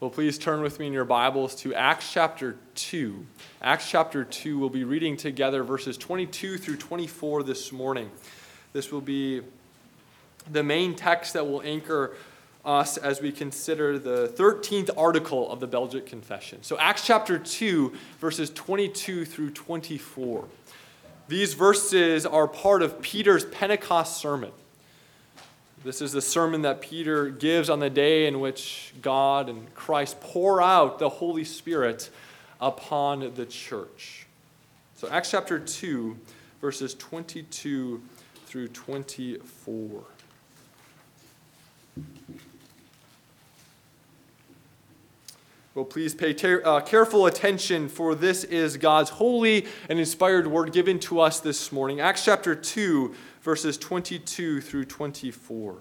Well, please turn with me in your Bibles to Acts chapter 2. Acts chapter 2, we'll be reading together verses 22 through 24 this morning. This will be the main text that will anchor us as we consider the 13th article of the Belgic Confession. So, Acts chapter 2, verses 22 through 24. These verses are part of Peter's Pentecost sermon. This is the sermon that Peter gives on the day in which God and Christ pour out the Holy Spirit upon the church. So, Acts chapter 2, verses 22 through 24. Well, please pay ter- uh, careful attention, for this is God's holy and inspired word given to us this morning. Acts chapter 2, verses 22 through 24.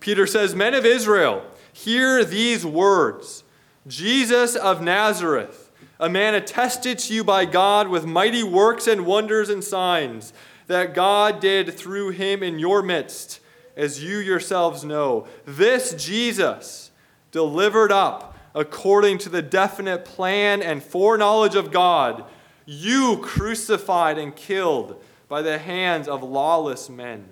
Peter says, Men of Israel, hear these words Jesus of Nazareth, a man attested to you by God with mighty works and wonders and signs that God did through him in your midst, as you yourselves know. This Jesus, delivered up according to the definite plan and foreknowledge of God, you crucified and killed by the hands of lawless men.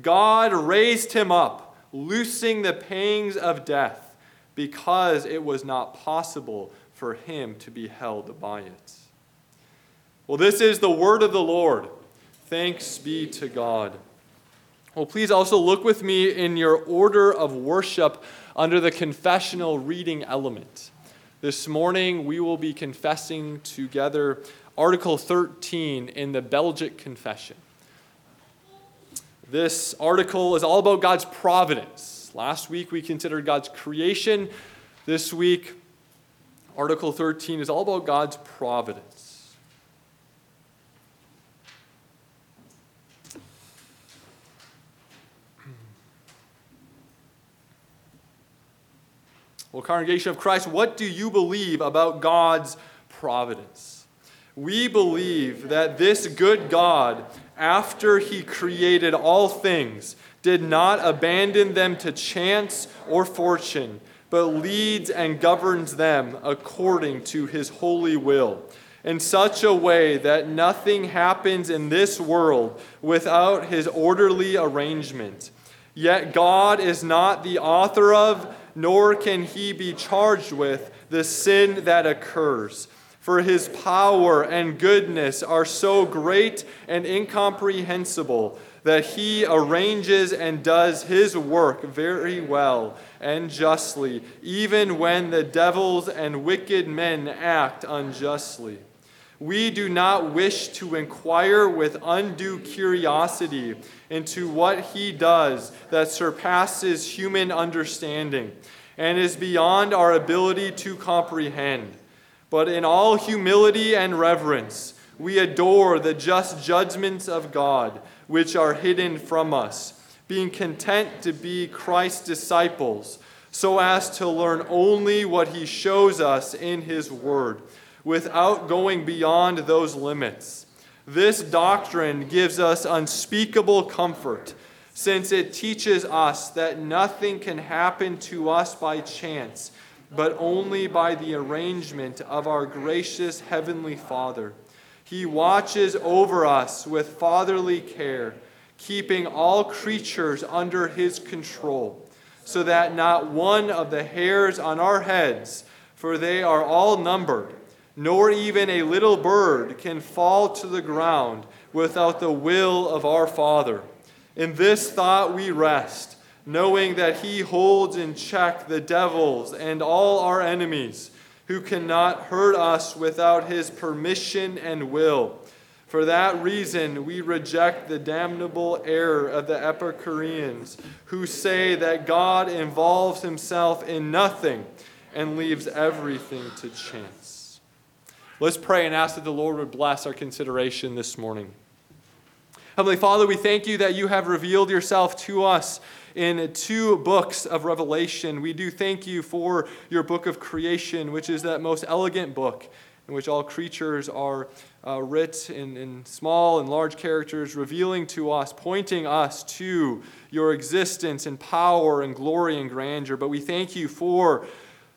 God raised him up, loosing the pangs of death, because it was not possible for him to be held by it. Well, this is the word of the Lord. Thanks be to God. Well, please also look with me in your order of worship under the confessional reading element. This morning, we will be confessing together Article 13 in the Belgic Confession. This article is all about God's providence. Last week we considered God's creation. This week, Article 13 is all about God's providence. Well, congregation of Christ, what do you believe about God's providence? We believe that this good God, after he created all things, did not abandon them to chance or fortune, but leads and governs them according to his holy will, in such a way that nothing happens in this world without his orderly arrangement. Yet God is not the author of, nor can he be charged with, the sin that occurs for his power and goodness are so great and incomprehensible that he arranges and does his work very well and justly, even when the devils and wicked men act unjustly. We do not wish to inquire with undue curiosity into what he does that surpasses human understanding and is beyond our ability to comprehend. But in all humility and reverence, we adore the just judgments of God, which are hidden from us, being content to be Christ's disciples, so as to learn only what he shows us in his word, without going beyond those limits. This doctrine gives us unspeakable comfort, since it teaches us that nothing can happen to us by chance but only by the arrangement of our gracious Heavenly Father. He watches over us with fatherly care, keeping all creatures under His control, so that not one of the hairs on our heads, for they are all numbered, nor even a little bird can fall to the ground without the will of our Father. In this thought we rest knowing that he holds in check the devils and all our enemies, who cannot hurt us without his permission and will. For that reason, we reject the damnable error of the Epicureans, who say that God involves himself in nothing and leaves everything to chance. Let's pray and ask that the Lord would bless our consideration this morning. Heavenly Father, we thank you that you have revealed yourself to us in two books of Revelation. We do thank you for your book of creation, which is that most elegant book. in which all creatures are uh, writ in, in small and large characters, revealing to us, pointing us to your existence and power and glory and grandeur. But we thank you for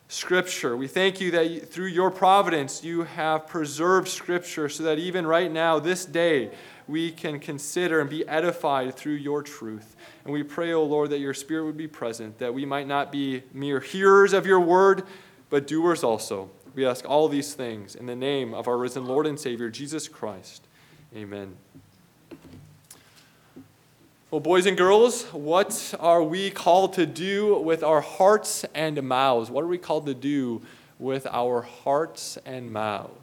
Scripture. We thank you that through your providence you have preserved Scripture so that even right now, this day, we can consider and be edified through your truth. And we pray, O oh Lord, that your Spirit would be present, that we might not be mere hearers of your word, but doers also. We ask all these things in the name of our risen Lord and Savior, Jesus Christ. Amen. Well, boys and girls, what are we called to do with our hearts and mouths? What are we called to do with our hearts and mouths?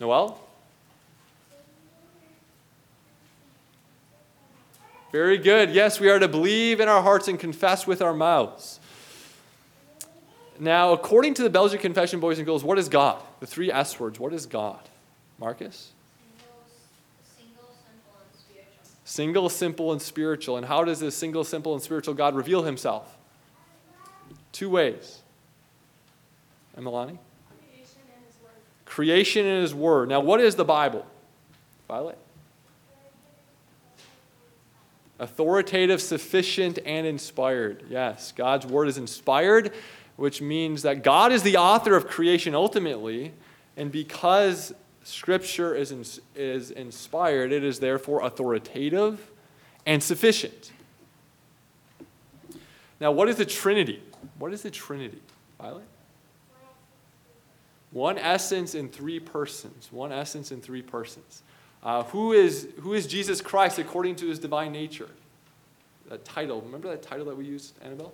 Noel? Very good. Yes, we are to believe in our hearts and confess with our mouths. Now, according to the Belgian Confession, boys and girls, what is God? The three S words. What is God? Marcus? Single, simple, and spiritual. Single, simple, and spiritual. And how does this single, simple, and spiritual God reveal himself? Two ways. And Milani? Creation and His Word. Creation and His Word. Now, what is the Bible? Violet? Authoritative, sufficient, and inspired. Yes, God's Word is inspired which means that God is the author of creation ultimately, and because Scripture is, is inspired, it is therefore authoritative and sufficient. Now, what is the Trinity? What is the Trinity? Violet? One essence in three persons. One essence in three persons. Uh, who, is, who is Jesus Christ according to his divine nature? That title. Remember that title that we used, Annabelle?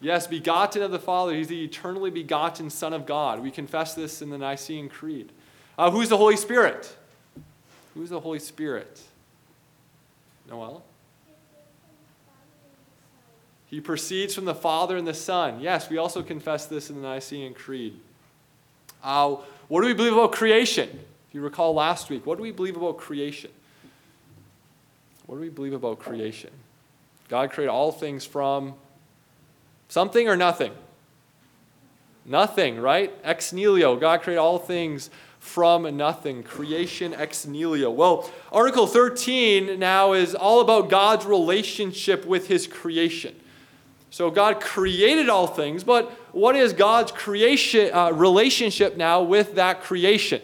Yes, begotten of the Father. He's the eternally begotten Son of God. We confess this in the Nicene Creed. Uh, who's the Holy Spirit? Who's the Holy Spirit? Noel? He proceeds from the Father and the Son. Yes, we also confess this in the Nicene Creed. Uh, what do we believe about creation? If you recall last week, what do we believe about creation? What do we believe about creation? God created all things from Something or nothing? Nothing, right? Ex nihilo. God created all things from nothing. Creation ex nihilo. Well, Article 13 now is all about God's relationship with his creation. So God created all things, but what is God's creation uh, relationship now with that creation?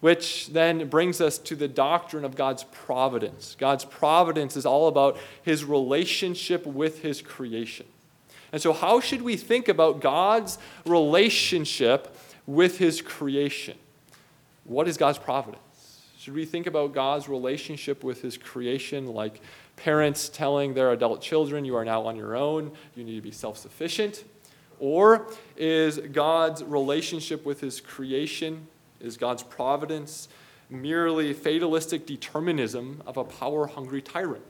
Which then brings us to the doctrine of God's providence. God's providence is all about his relationship with his creation. And so, how should we think about God's relationship with his creation? What is God's providence? Should we think about God's relationship with his creation like parents telling their adult children, you are now on your own, you need to be self sufficient? Or is God's relationship with his creation, is God's providence merely fatalistic determinism of a power hungry tyrant?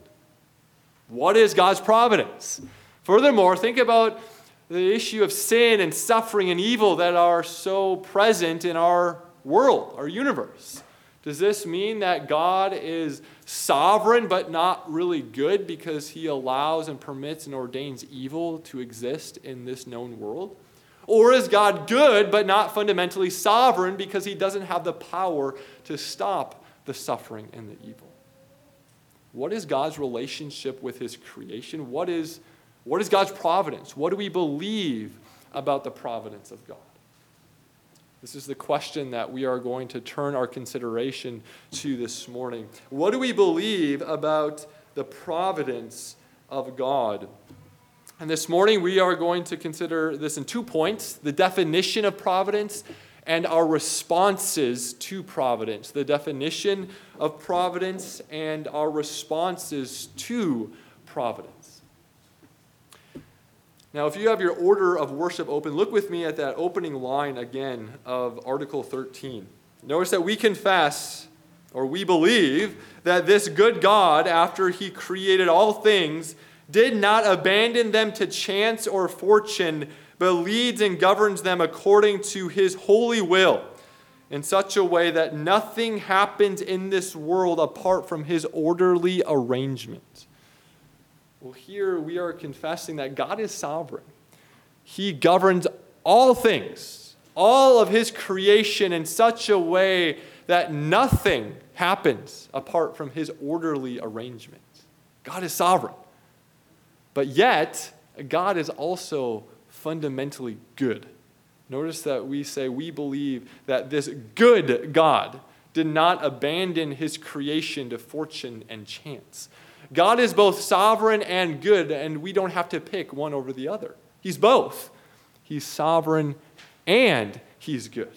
What is God's providence? Furthermore, think about the issue of sin and suffering and evil that are so present in our world, our universe. Does this mean that God is sovereign but not really good because he allows and permits and ordains evil to exist in this known world? Or is God good but not fundamentally sovereign because he doesn't have the power to stop the suffering and the evil? What is God's relationship with his creation? What is what is God's providence? What do we believe about the providence of God? This is the question that we are going to turn our consideration to this morning. What do we believe about the providence of God? And this morning we are going to consider this in two points the definition of providence and our responses to providence. The definition of providence and our responses to providence. Now, if you have your order of worship open, look with me at that opening line again of Article 13. Notice that we confess, or we believe, that this good God, after he created all things, did not abandon them to chance or fortune, but leads and governs them according to his holy will in such a way that nothing happens in this world apart from his orderly arrangement. Well, here we are confessing that God is sovereign. He governs all things all of his creation in such a way that nothing happens apart from his orderly arrangement. God is sovereign. But yet, God is also fundamentally good. Notice that we say we believe that this good God did not abandon his creation to fortune and chance. God is both sovereign and good, and we don't have to pick one over the other. He's both. He's sovereign and he's good.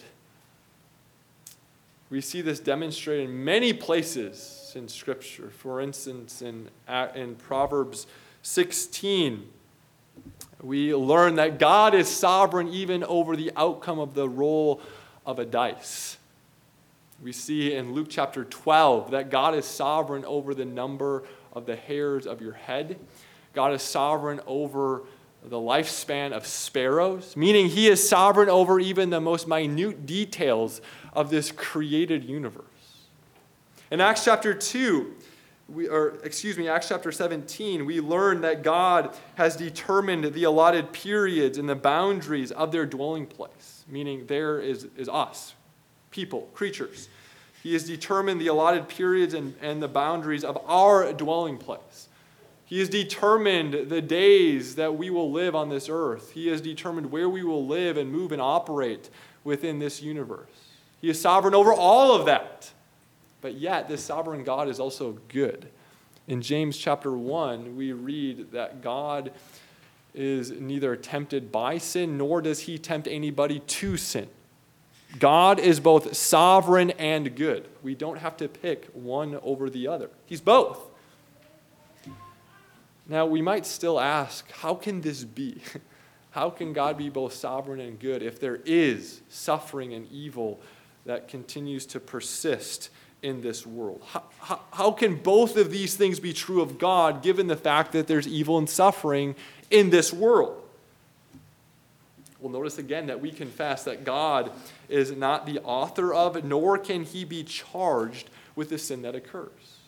We see this demonstrated in many places in Scripture. For instance, in, in Proverbs 16, we learn that God is sovereign even over the outcome of the roll of a dice. We see in Luke chapter 12 that God is sovereign over the number of the hairs of your head. God is sovereign over the lifespan of sparrows, meaning he is sovereign over even the most minute details of this created universe. In Acts chapter 2, we, or excuse me, Acts chapter 17, we learn that God has determined the allotted periods and the boundaries of their dwelling place, meaning there is, is us, people, creatures. He has determined the allotted periods and, and the boundaries of our dwelling place. He has determined the days that we will live on this earth. He has determined where we will live and move and operate within this universe. He is sovereign over all of that. But yet, this sovereign God is also good. In James chapter 1, we read that God is neither tempted by sin, nor does he tempt anybody to sin. God is both sovereign and good. We don't have to pick one over the other, he's both. Now, we might still ask, how can this be? How can God be both sovereign and good if there is suffering and evil that continues to persist in this world? How, how, how, can both of these things be true of God given the fact that there's evil and suffering in this world? Well, notice again that we confess that God is not the author of, nor can he be charged with the sin that occurs.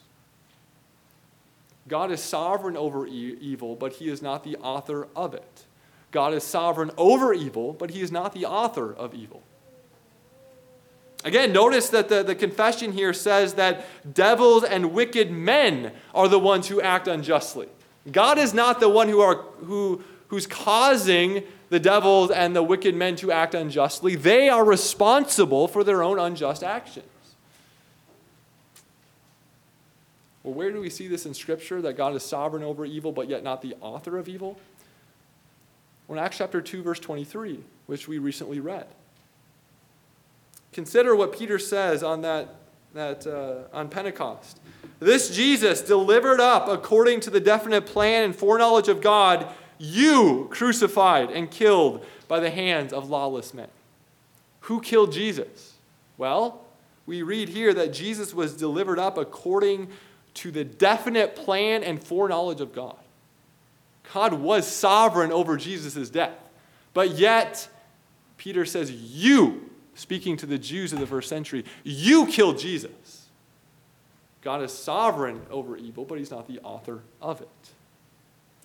God is sovereign over e- evil, but he is not the author of it. God is sovereign over evil, but he is not the author of evil. Again, notice that the, the confession here says that devils and wicked men are the ones who act unjustly. God is not the one who are, who, who's causing the devils and the wicked men to act unjustly. They are responsible for their own unjust actions. Well, where do we see this in Scripture that God is sovereign over evil, but yet not the author of evil? Well, in Acts chapter 2, verse 23, which we recently read. Consider what Peter says on that, that uh, on Pentecost. This Jesus delivered up according to the definite plan and foreknowledge of God, you crucified and killed by the hands of lawless men. Who killed Jesus? Well, we read here that Jesus was delivered up according to the definite plan and foreknowledge of God. God was sovereign over Jesus' death. But yet, Peter says, You speaking to the Jews of the first century, you killed Jesus. God is sovereign over evil, but he's not the author of it.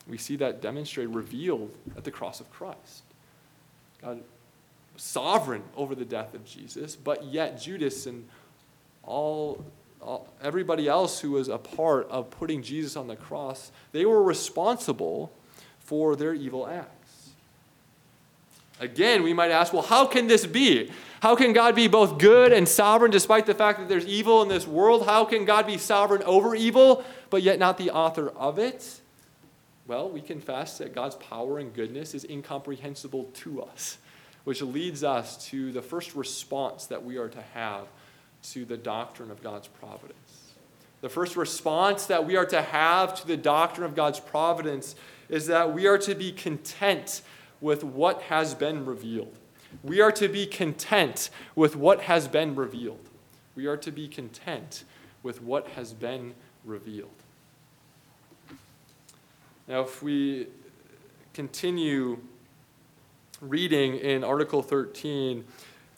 We see that demonstrated, revealed at the cross of Christ. God sovereign over the death of Jesus, but yet Judas and all, all, everybody else who was a part of putting Jesus on the cross, they were responsible for their evil acts. Again, we might ask, well, how can this be? How can God be both good and sovereign despite the fact that there's evil in this world? How can God be sovereign over evil, but yet not the author of it? Well, we confess that God's power and goodness is incomprehensible to us, which leads us to the first response that we are to have to the doctrine of God's providence. The first response that we are to have to the doctrine of God's providence is that we are to be content with what has been revealed. We are to be content with what has been revealed. We are to be content with what has been revealed. Now, if we continue reading in Article 13,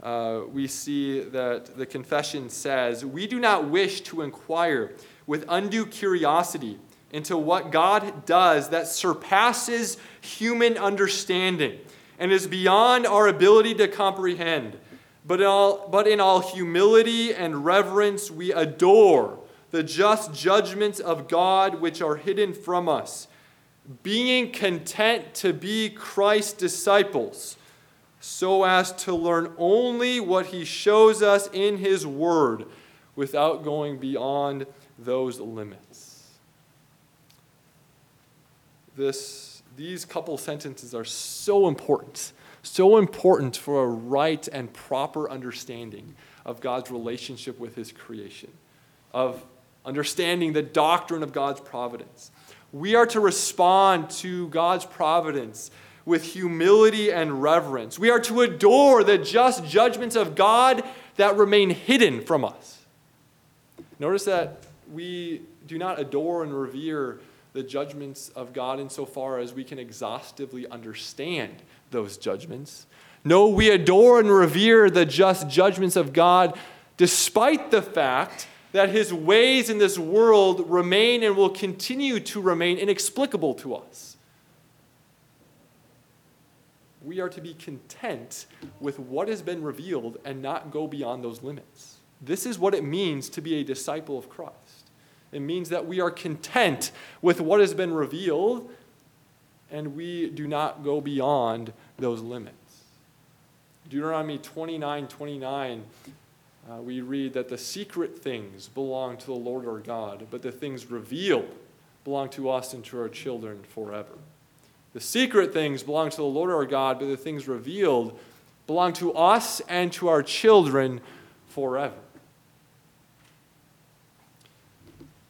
uh, we see that the confession says, We do not wish to inquire with undue curiosity into what God does that surpasses human understanding and is beyond our ability to comprehend. But in all, but in all humility and reverence, we adore the just judgments of God which are hidden from us, being content to be Christ's disciples, so as to learn only what he shows us in his word without going beyond those limits. This, these couple sentences are so important, so important for a right and proper understanding of God's relationship with his creation, of understanding the doctrine of God's providence. We are to respond to God's providence with humility and reverence. We are to adore the just judgments of God that remain hidden from us. Notice that we do not adore and revere the judgments of God insofar as we can exhaustively understand those judgments. No, we adore and revere the just judgments of God despite the fact that his ways in this world remain and will continue to remain inexplicable to us. We are to be content with what has been revealed and not go beyond those limits. This is what it means to be a disciple of Christ. It means that we are content with what has been revealed and we do not go beyond those limits. Deuteronomy 29 29, uh, we read that the secret things belong to the Lord our God, but the things revealed belong to us and to our children forever. The secret things belong to the Lord our God, but the things revealed belong to us and to our children forever.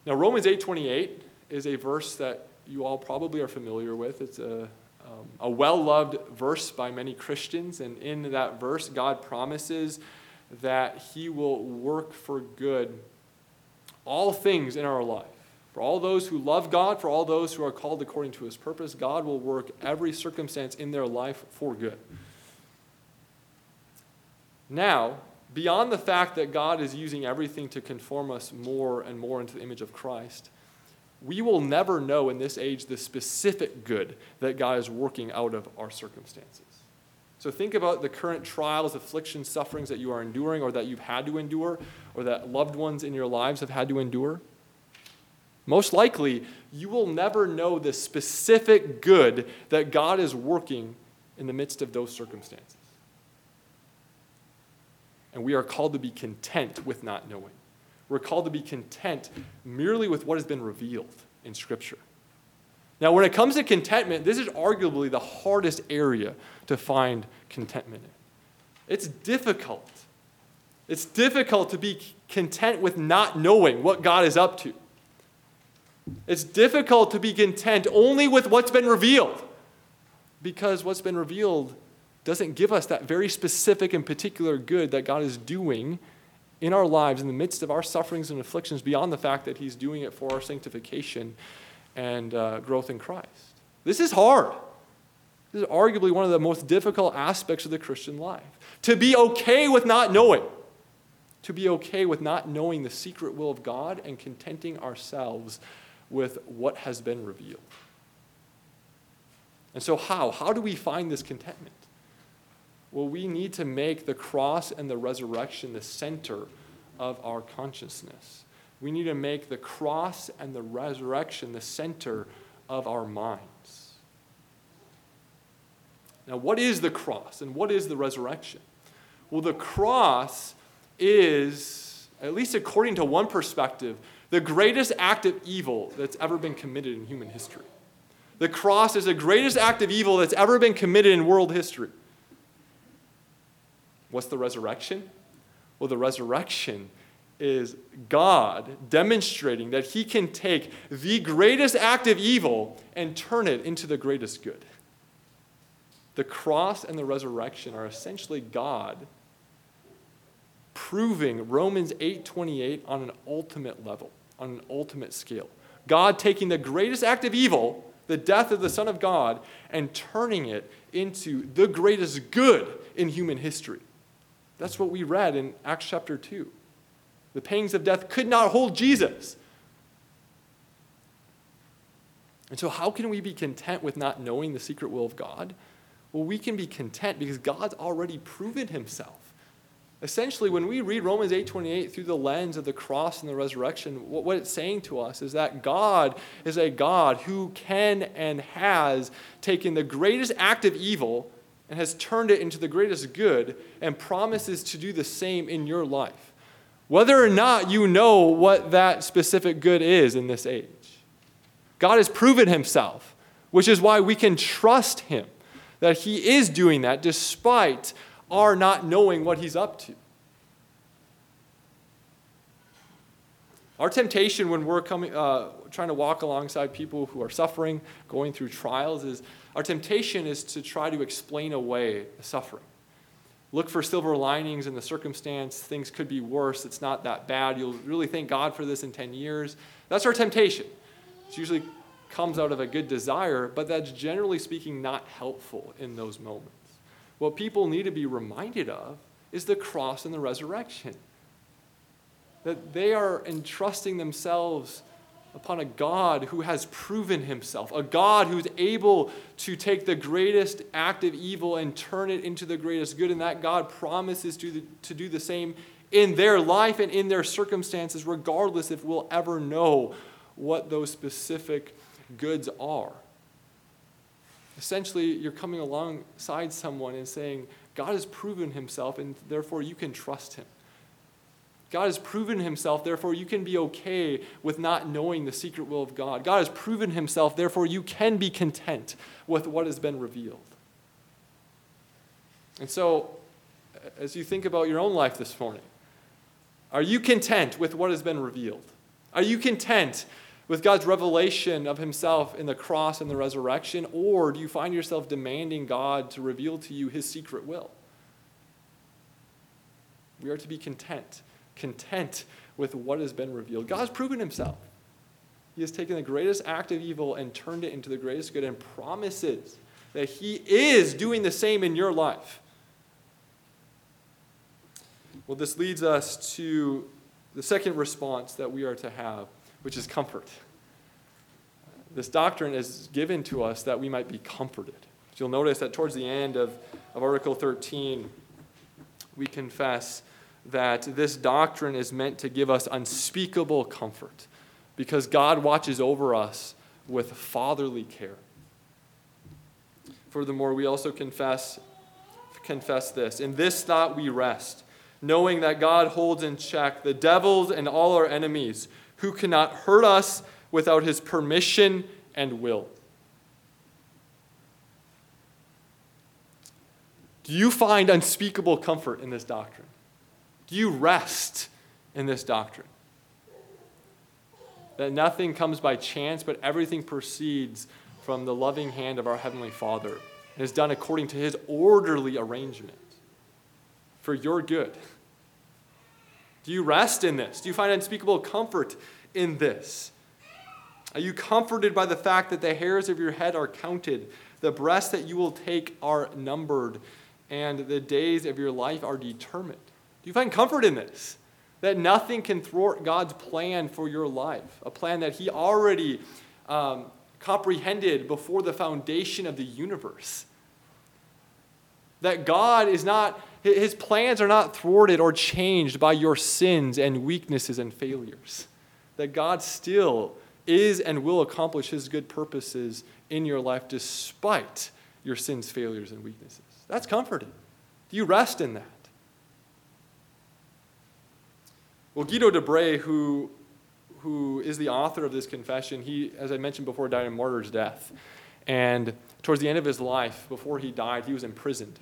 Now, Romans 8.28 is a verse that you all probably are familiar with. It's a, um, a well-loved verse by many Christians, and in that verse, God promises that he will work for good all things in our life. For all those who love God, for all those who are called according to his purpose, God will work every circumstance in their life for good. Now, beyond the fact that God is using everything to conform us more and more into the image of Christ, we will never know in this age the specific good that God is working out of our circumstances. So think about the current trials, afflictions, sufferings that you are enduring or that you've had to endure or that loved ones in your lives have had to endure. Most likely, you will never know the specific good that God is working in the midst of those circumstances. And we are called to be content with not knowing. We're called to be content merely with what has been revealed in Scripture. Now, when it comes to contentment, this is arguably the hardest area to find contentment in. It's difficult. It's difficult to be content with not knowing what God is up to. It's difficult to be content only with what's been revealed because what's been revealed doesn't give us that very specific and particular good that God is doing in our lives in the midst of our sufferings and afflictions beyond the fact that He's doing it for our sanctification and uh, growth in Christ. This is hard. This is arguably one of the most difficult aspects of the Christian life. To be okay with not knowing, to be okay with not knowing the secret will of God and contenting ourselves with what has been revealed. And so, how? How do we find this contentment? Well, we need to make the cross and the resurrection the center of our consciousness. We need to make the cross and the resurrection the center of our minds. Now, what is the cross and what is the resurrection? Well, the cross is, at least according to one perspective, the greatest act of evil that's ever been committed in human history. The cross is the greatest act of evil that's ever been committed in world history. What's the resurrection? Well, the resurrection is God demonstrating that He can take the greatest act of evil and turn it into the greatest good. The cross and the resurrection are essentially God proving Romans 8:28 on an ultimate level, on an ultimate scale. God taking the greatest act of evil, the death of the Son of God, and turning it into the greatest good in human history. That's what we read in Acts chapter 2. The pangs of death could not hold Jesus. And so, how can we be content with not knowing the secret will of God? well, we can be content because God's already proven himself. Essentially, when we read Romans 8:28 through the lens of the cross and the resurrection, what, what it's saying to us is that God is a God who can and has taken the greatest act of evil and has turned it into the greatest good and promises to do the same in your life. Whether or not you know what that specific good is in this age. God has proven himself, which is why we can trust him that he is doing that despite our not knowing what he's up to. Our temptation when we're coming, uh, trying to walk alongside people who are suffering, going through trials, is our temptation is to try to explain away the suffering. Look for silver linings in the circumstance. Things could be worse. It's not that bad. You'll really thank God for this in 10 years. That's our temptation. It usually comes out of a good desire, but that's generally speaking not helpful in those moments. What people need to be reminded of is the cross and the resurrection. That they are entrusting themselves upon a God who has proven himself, a God who's able to take the greatest act of evil and turn it into the greatest good. And that God promises to, the, to do the same in their life and in their circumstances, regardless if we'll ever know what those specific goods are. Essentially, you're coming alongside someone and saying, God has proven himself, and therefore you can trust him. God has proven himself, therefore you can be okay with not knowing the secret will of God. God has proven himself, therefore you can be content with what has been revealed. And so, as you think about your own life this morning, are you content with what has been revealed? Are you content with God's revelation of himself in the cross and the resurrection? Or do you find yourself demanding God to reveal to you his secret will? We are to be content, content with what has been revealed. God has proven himself. He has taken the greatest act of evil and turned it into the greatest good and promises that he is doing the same in your life. Well, this leads us to the second response that we are to have which is comfort. This doctrine is given to us that we might be comforted. You'll notice that towards the end of, of Article 13, we confess that this doctrine is meant to give us unspeakable comfort because God watches over us with fatherly care. Furthermore, we also confess, confess this In this thought we rest, knowing that God holds in check the devils and all our enemies who cannot hurt us without his permission and will. Do you find unspeakable comfort in this doctrine? Do you rest in this doctrine? That nothing comes by chance, but everything proceeds from the loving hand of our Heavenly Father and is done according to His orderly arrangement for your good. Do you rest in this? Do you find unspeakable comfort in this? Are you comforted by the fact that the hairs of your head are counted, the breaths that you will take are numbered, and the days of your life are determined? Do you find comfort in this? That nothing can thwart God's plan for your life, a plan that He already um, comprehended before the foundation of the universe. That God is not his plans are not thwarted or changed by your sins and weaknesses and failures. That God still is and will accomplish his good purposes in your life despite your sins, failures, and weaknesses. That's comforting. Do you rest in that? Well, Guido de Brès, who, who is the author of this confession, he, as I mentioned before, died a martyr's death. And towards the end of his life, before he died, he was imprisoned.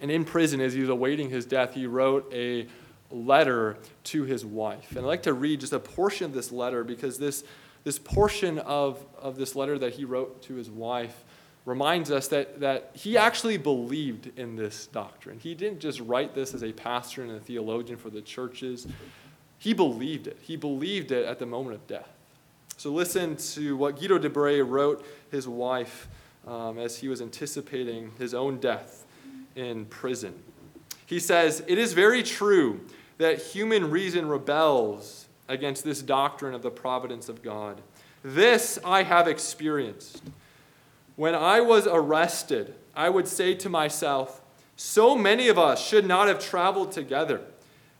And in prison, as he was awaiting his death, he wrote a letter to his wife. And I'd like to read just a portion of this letter because this, this portion of, of this letter that he wrote to his wife reminds us that, that he actually believed in this doctrine. He didn't just write this as a pastor and a theologian for the churches, he believed it. He believed it at the moment of death. So listen to what Guido de Brès wrote his wife um, as he was anticipating his own death in prison. He says, It is very true that human reason rebels against this doctrine of the providence of God. This I have experienced. When I was arrested, I would say to myself, So many of us should not have traveled together.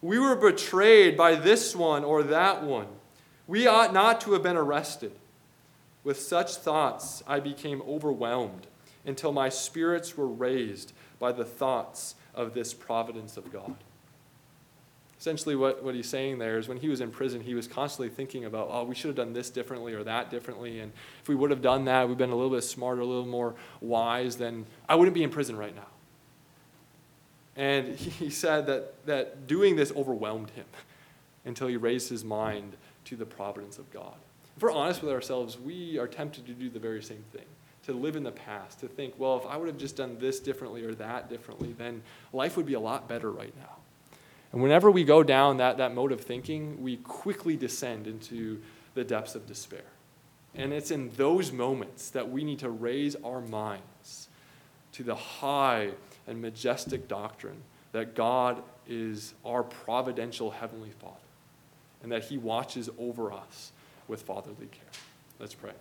We were betrayed by this one or that one. We ought not to have been arrested. With such thoughts, I became overwhelmed until my spirits were raised by the thoughts of this providence of God. Essentially, what, what he's saying there is when he was in prison, he was constantly thinking about, oh, we should have done this differently or that differently. And if we would have done that, we've been a little bit smarter, a little more wise, then I wouldn't be in prison right now. And he said that, that doing this overwhelmed him until he raised his mind to the providence of God. If we're honest with ourselves, we are tempted to do the very same thing to live in the past, to think, well, if I would have just done this differently or that differently, then life would be a lot better right now. And whenever we go down that, that mode of thinking, we quickly descend into the depths of despair. And it's in those moments that we need to raise our minds to the high and majestic doctrine that God is our providential Heavenly Father and that He watches over us with fatherly care. Let's pray.